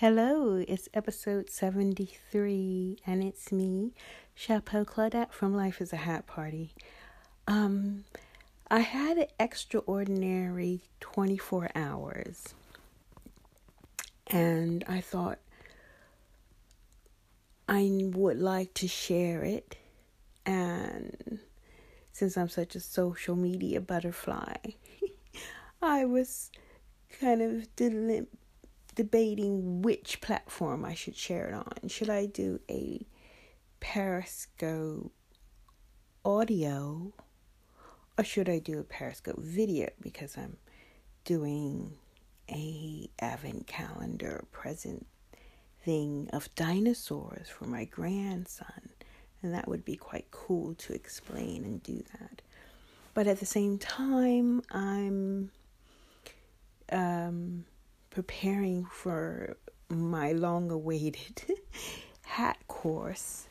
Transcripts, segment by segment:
Hello, it's episode 73, and it's me, Chapeau Claudette from Life is a Hat Party. Um, I had an extraordinary 24 hours, and I thought I would like to share it. And since I'm such a social media butterfly, I was kind of dilemma debating which platform I should share it on. Should I do a Periscope audio or should I do a Periscope video because I'm doing a advent calendar present thing of dinosaurs for my grandson and that would be quite cool to explain and do that. But at the same time, I'm um preparing for my long awaited hat course,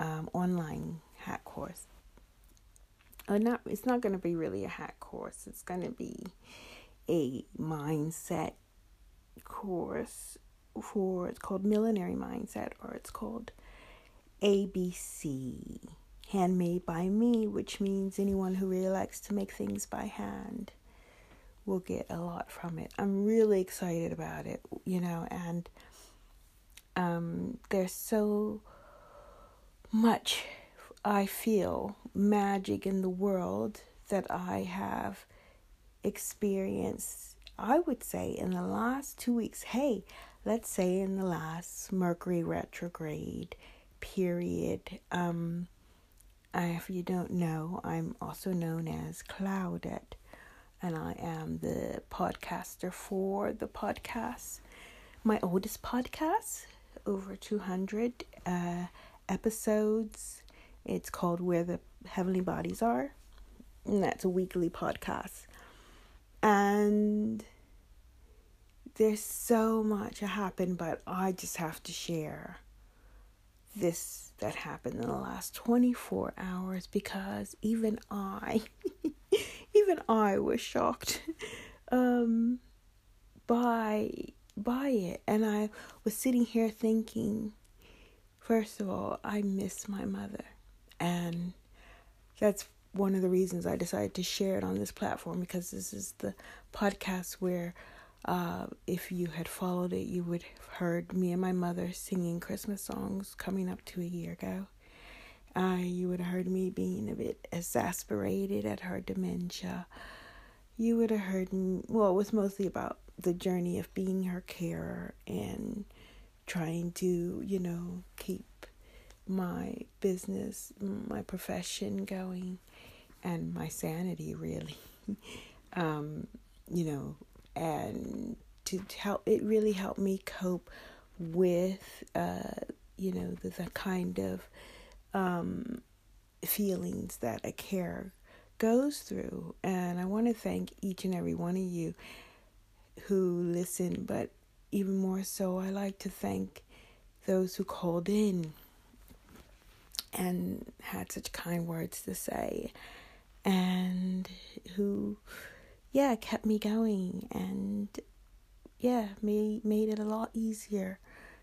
um, online hat course. Uh, not it's not going to be really a hat course. It's going to be a mindset course for it's called Millinery Mindset or it's called ABC Handmade by Me, which means anyone who really likes to make things by hand will get a lot from it. I'm really excited about it, you know, and um, there's so much I feel magic in the world that I have experienced, I would say, in the last two weeks. Hey, let's say in the last Mercury retrograde period. Um, if you don't know, I'm also known as Claudette and I am the podcaster for the podcast. My oldest podcast, over 200 uh, episodes. It's called Where the Heavenly Bodies Are, and that's a weekly podcast. And there's so much that happened, but I just have to share this that happened in the last 24 hours because even I even I was shocked um, by by it, and I was sitting here thinking, first of all, I miss my mother, and that's one of the reasons I decided to share it on this platform because this is the podcast where. Uh, if you had followed it, you would have heard me and my mother singing Christmas songs coming up to a year ago. Uh, you would have heard me being a bit exasperated at her dementia. You would have heard me, well, it was mostly about the journey of being her carer and trying to, you know, keep my business, my profession going, and my sanity, really. um, you know, and to help, it really helped me cope with, uh, you know, the, the kind of um, feelings that a care goes through. And I want to thank each and every one of you who listen, but even more so, I like to thank those who called in and had such kind words to say and who yeah kept me going and yeah made made it a lot easier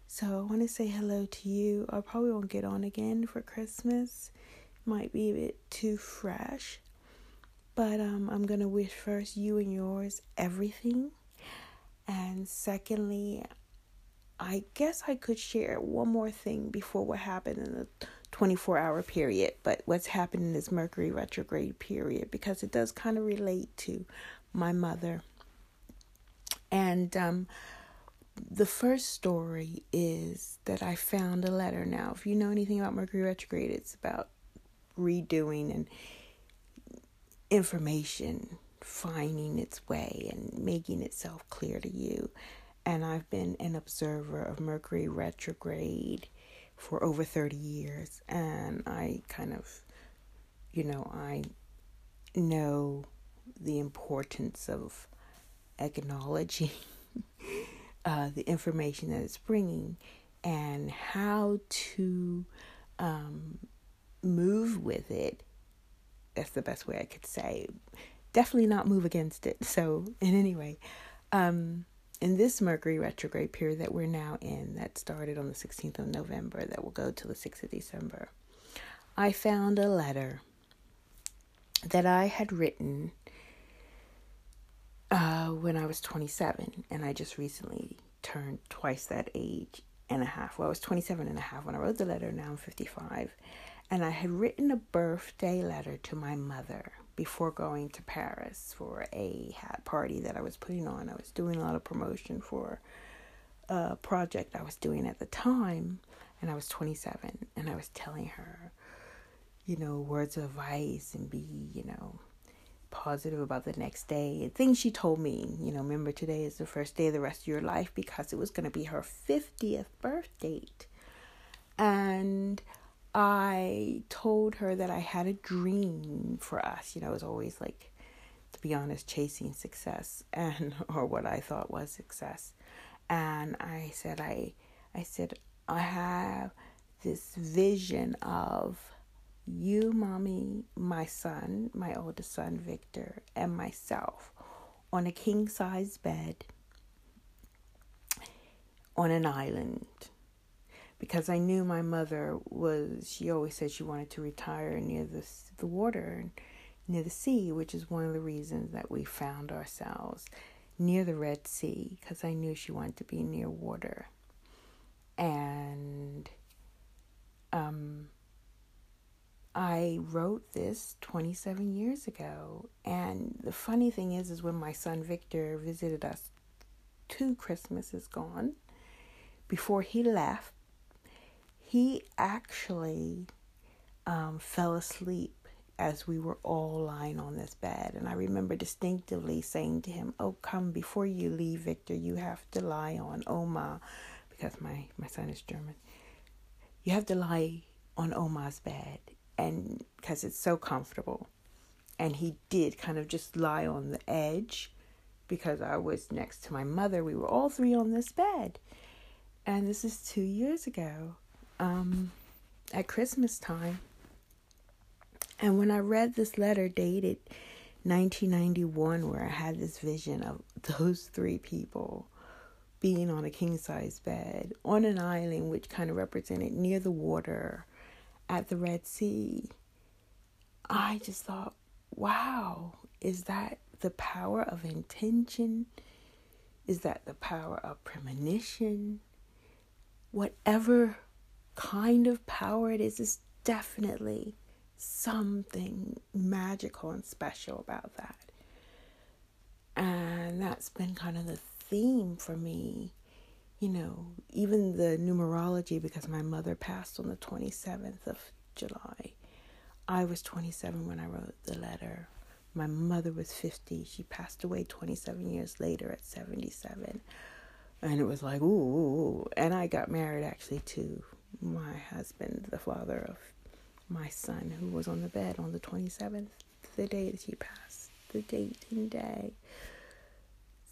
so I want to say hello to you. I probably won't get on again for Christmas. Might be a bit too fresh. But um, I'm going to wish first you and yours everything. And secondly, I guess I could share one more thing before what happened in the 24 hour period, but what's happened in this Mercury retrograde period because it does kind of relate to my mother. And um, the first story is that I found a letter. Now, if you know anything about Mercury retrograde, it's about redoing and information finding its way and making itself clear to you. And I've been an observer of Mercury retrograde for over 30 years. And I kind of, you know, I know the importance of acknowledging uh, the information that it's bringing and how to um, move with it. That's the best way I could say. Definitely not move against it. So, in any way, um, in this Mercury retrograde period that we're now in, that started on the 16th of November, that will go till the 6th of December, I found a letter that I had written uh, when I was 27, and I just recently turned twice that age and a half. Well, I was 27 and a half when I wrote the letter, now I'm 55. And I had written a birthday letter to my mother before going to Paris for a hat party that I was putting on. I was doing a lot of promotion for a project I was doing at the time, and I was 27, and I was telling her, you know, words of advice and be, you know, positive about the next day and things she told me. You know, remember today is the first day of the rest of your life because it was going to be her 50th birth date. And I told her that I had a dream for us. You know, it was always like, to be honest, chasing success and or what I thought was success. And I said, I, I said, I have this vision of you, mommy, my son, my oldest son, Victor, and myself on a king size bed on an island because I knew my mother was, she always said she wanted to retire near the, the water, near the sea, which is one of the reasons that we found ourselves near the Red Sea because I knew she wanted to be near water. And um, I wrote this 27 years ago. And the funny thing is, is when my son Victor visited us two Christmases gone, before he left, he actually um, fell asleep as we were all lying on this bed. And I remember distinctively saying to him, Oh, come, before you leave, Victor, you have to lie on Oma, because my, my son is German. You have to lie on Oma's bed and because it's so comfortable. And he did kind of just lie on the edge because I was next to my mother. We were all three on this bed. And this is two years ago um, at Christmas time. And when I read this letter dated 1991, where I had this vision of those three people being on a king size bed on an island which kind of represented near the water at the Red Sea, I just thought, wow, is that the power of intention? Is that the power of premonition? Whatever kind of power it is, is definitely something magical and special about that. And that's been kind of the theme for me you know, even the numerology, because my mother passed on the 27th of July. I was 27 when I wrote the letter. My mother was 50. She passed away 27 years later at 77. And it was like, ooh, ooh, ooh. And I got married actually to my husband, the father of my son, who was on the bed on the 27th, the day that he passed, the date and day.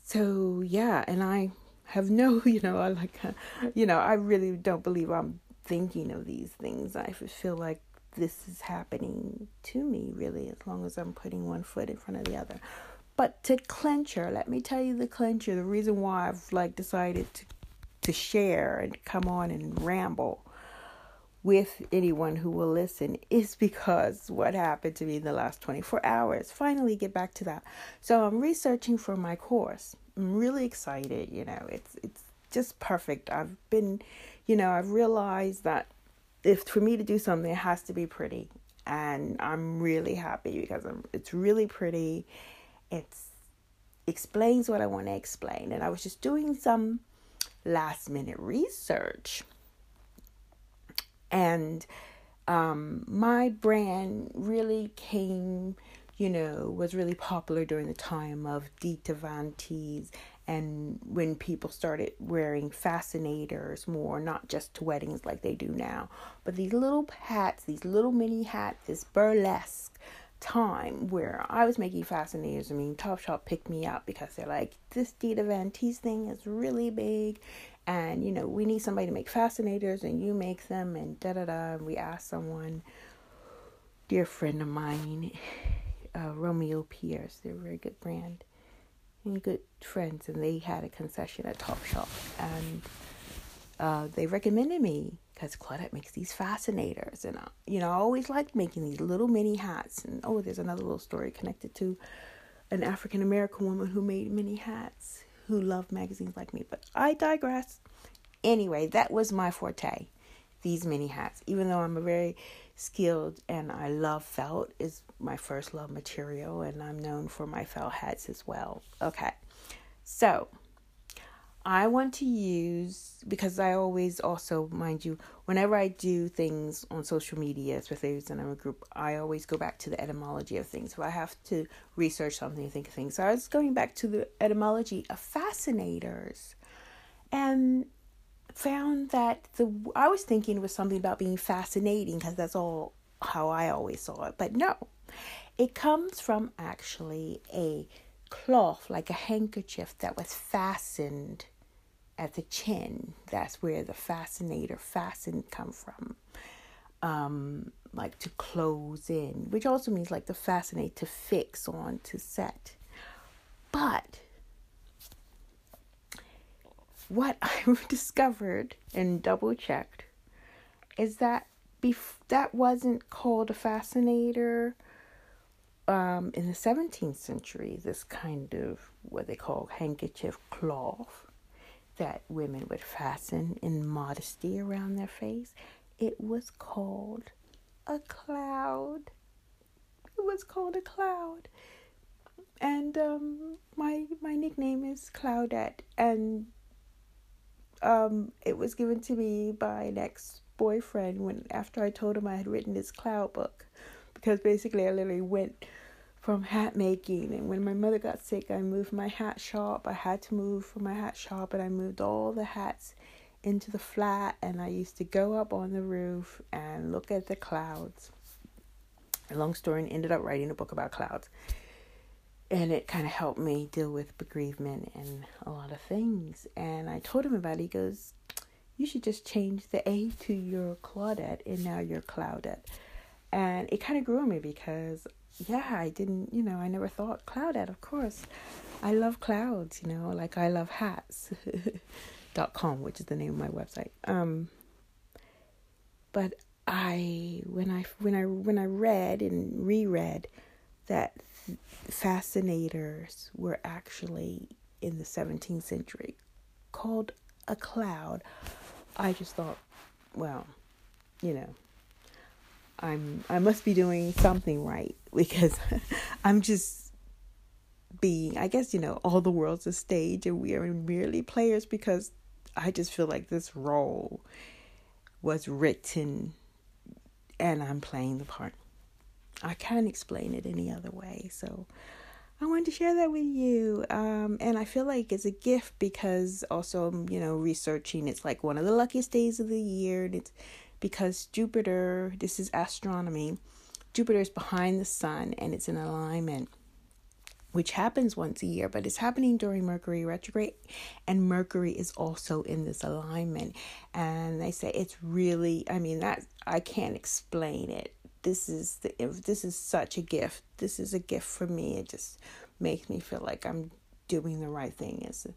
So, yeah, and I have no, you know, I like, uh, you know, I really don't believe I'm thinking of these things. I feel like this is happening to me, really, as long as I'm putting one foot in front of the other. But to clincher, let me tell you the clincher, the reason why I've like decided to to share and come on and ramble with anyone who will listen is because what happened to me in the last 24 hours. Finally, get back to that. So, I'm researching for my course I'm really excited. You know, it's it's just perfect. I've been, you know, I've realized that if for me to do something, it has to be pretty, and I'm really happy because I'm, it's really pretty. It's explains what I want to explain, and I was just doing some last minute research, and um, my brand really came you know, was really popular during the time of Dita Von Teese and when people started wearing fascinators more, not just to weddings like they do now, but these little hats, these little mini hats, this burlesque time where I was making fascinators. I mean, Topshop picked me up because they're like, this Dita Teese thing is really big, and you know, we need somebody to make fascinators, and you make them, and da da da. And we asked someone, dear friend of mine, uh, Romeo Pierce. They're a very good brand. and good friends, and they had a concession at Top Shop, and uh, they recommended me because Claudette makes these fascinators, and you know I always liked making these little mini hats. And oh, there's another little story connected to an African American woman who made mini hats who loved magazines like me. But I digress. Anyway, that was my forte, these mini hats. Even though I'm a very skilled and I love felt is my first love material and I'm known for my felt hats as well. Okay. So, I want to use because I always also mind you whenever I do things on social media, especially in a group, I always go back to the etymology of things. So I have to research something, think of things. So I was going back to the etymology of fascinators, and found that the I was thinking it was something about being fascinating because that's all how I always saw it, but no, it comes from actually a cloth like a handkerchief that was fastened at the chin. That's where the fascinator fasten come from. Um, like to close in, which also means like to fascinate, to fix on, to set. But what I've discovered and double checked is that bef- that wasn't called a fascinator um, in the 17th century. This kind of what they call handkerchief cloth that women would fasten in modesty around their face. It was called a cloud. It was called a cloud. And um, my my nickname is Claudette, and um, it was given to me by an ex boyfriend when after I told him I had written this cloud book, because basically I literally went from hat making. And when my mother got sick, I moved my hat shop. I had to move from my hat shop, and I moved all the hats into the flat. And I used to go up on the roof and look at the clouds. A long story, and ended up writing a book about clouds. And it kind of helped me deal with bereavement and a lot of things. And I told him about it. He goes, You should just change the A to your Claudette, and now you're Cloudette. And it kind of grew on me because yeah, I didn't, you know, I never thought Cloudette, of course. I love clouds, you know, like I love hats. dot com, which is the name of my website. Um but I when I when I when I read and reread that fascinators were actually in the 17th century called a cloud, I just thought, well, you know, I'm I must be doing something right because I'm just being I guess you know all the world's a stage and we are merely players because I just feel like this role was written and I'm playing the part. I can't explain it any other way. So I wanted to share that with you. Um, and I feel like it's a gift because also, you know, researching it's like one of the luckiest days of the year and it's because Jupiter, this is astronomy, Jupiter is behind the sun and it's in alignment, which happens once a year, but it's happening during Mercury retrograde, and Mercury is also in this alignment. And they say it's really, I mean, that I can't explain it. This is the this is such a gift. This is a gift for me. It just makes me feel like I'm doing the right thing. It's a,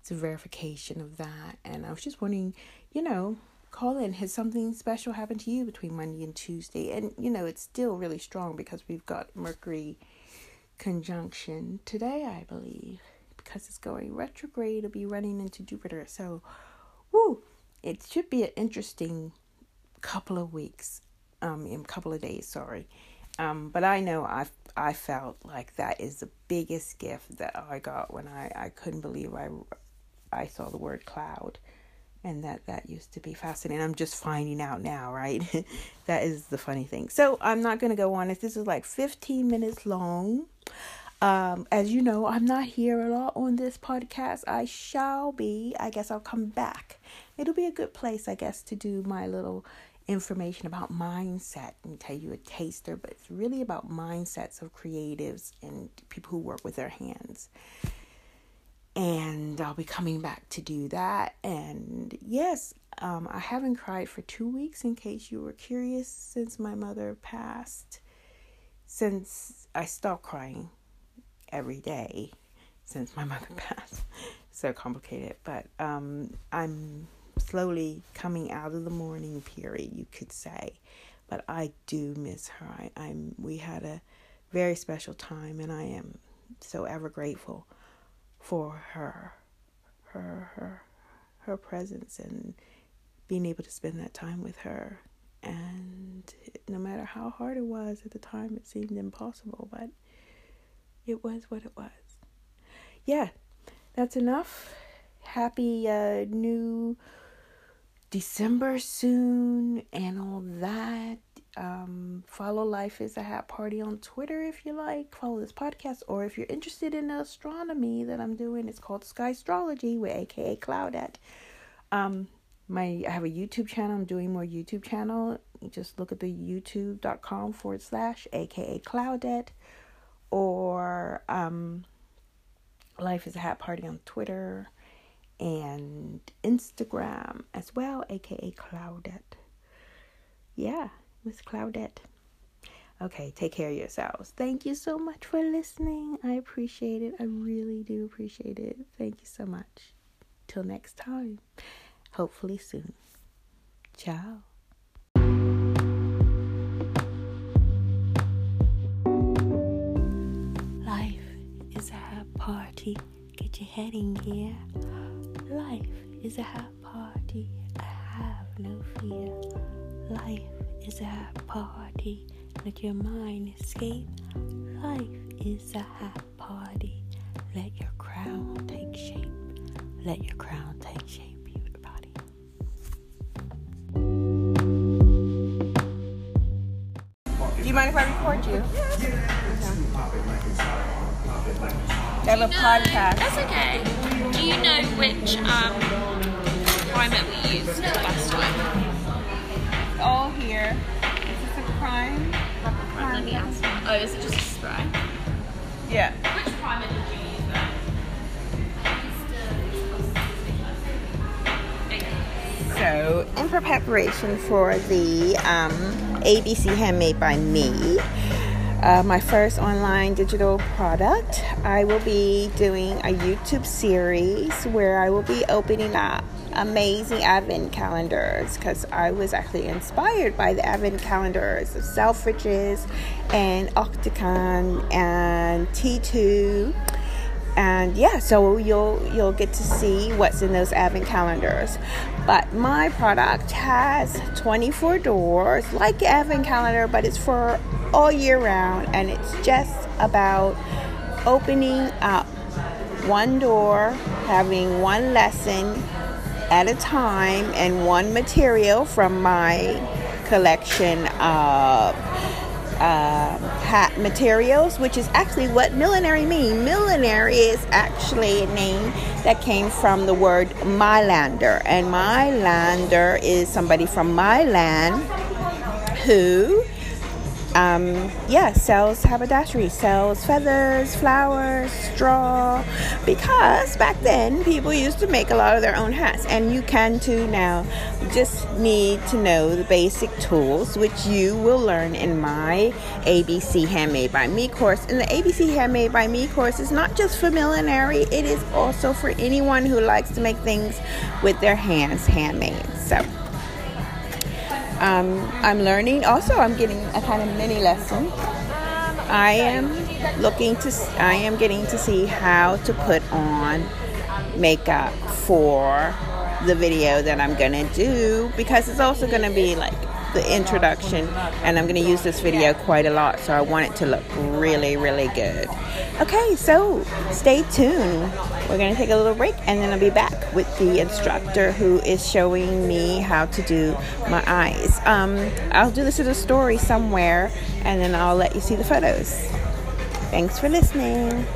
it's a verification of that. And I was just wondering, you know, call in. Has something special happened to you between Monday and Tuesday? And you know, it's still really strong because we've got Mercury conjunction today, I believe, because it's going retrograde. It'll be running into Jupiter. So, woo, it should be an interesting couple of weeks, um, in a couple of days. Sorry, um, but I know I I felt like that is the biggest gift that I got when I I couldn't believe I I saw the word cloud and that that used to be fascinating. I'm just finding out now right? That is the funny thing. So i'm not going to go on if this is like 15 minutes long. Um, as you know i'm not here a lot on this podcast. I shall be. I guess i'll come back. It'll be a good place i guess to do my little information about mindset and tell you a taster but it's really about mindsets of creatives and people who work with their hands and I'll be coming back to do that. And yes, um, I haven't cried for two weeks, in case you were curious, since my mother passed. Since I stopped crying every day, since my mother passed. so complicated, but um, I'm slowly coming out of the mourning period, you could say. But I do miss her. I, I'm. We had a very special time, and I am so ever grateful for her, her, her, her presence, and being able to spend that time with her. And no matter how hard it was at the time, it seemed impossible, but it was what it was. Yeah, that's enough. Happy uh, new December soon and all that. Um, follow Life is a Hat Party on Twitter if you like. Follow this podcast, or if you're interested in astronomy that I'm doing, it's called Sky Astrology with AKA Claudette. Um, my I have a YouTube channel. I'm doing more YouTube channel. You just look at the youtube.com forward slash AKA Claudette, or um, Life is a Hat Party on Twitter and Instagram as well, aka Claudette. Yeah, Miss Claudette. Okay, take care of yourselves. Thank you so much for listening. I appreciate it. I really do appreciate it. Thank you so much. Till next time. Hopefully soon. Ciao. Life is a party. Get your head in gear. Life is a happy party. I have no fear. Life is a happy party. Let your mind escape. Life is a happy party. Let your crown take shape. Let your crown take shape, everybody. Do you mind if I record you? I have a podcast. That's okay. Do you know which um, primer we used last time? All here. Is this a crime? Let me ask. Oh, is it just a spray? Yeah. Which primer did you use though? So, in preparation for the um, ABC Handmade by Me, uh, my first online digital product, I will be doing a YouTube series where I will be opening up amazing advent calendars because I was actually inspired by the advent calendars of Selfridges and Octagon and T2 and yeah so you'll you'll get to see what's in those advent calendars. But my product has 24 doors like advent calendar but it's for all year round and it's just about opening up one door having one lesson at a time and one material from my collection of uh, hat materials, which is actually what millinery means. Millinery is actually a name that came from the word Mylander, and Mylander is somebody from Milan who um, yeah, sells haberdashery, sells feathers, flowers, straw. Because back then people used to make a lot of their own hats, and you can too now. You just need to know the basic tools, which you will learn in my ABC Handmade by Me course. And the ABC Handmade by Me course is not just for millinery; it is also for anyone who likes to make things with their hands handmade. So. Um, I'm learning. Also, I'm getting a kind of mini lesson. I am looking to. I am getting to see how to put on makeup for the video that I'm gonna do because it's also gonna be like the introduction and I'm going to use this video quite a lot so I want it to look really really good. Okay so stay tuned. We're going to take a little break and then I'll be back with the instructor who is showing me how to do my eyes. Um, I'll do this as a story somewhere and then I'll let you see the photos. Thanks for listening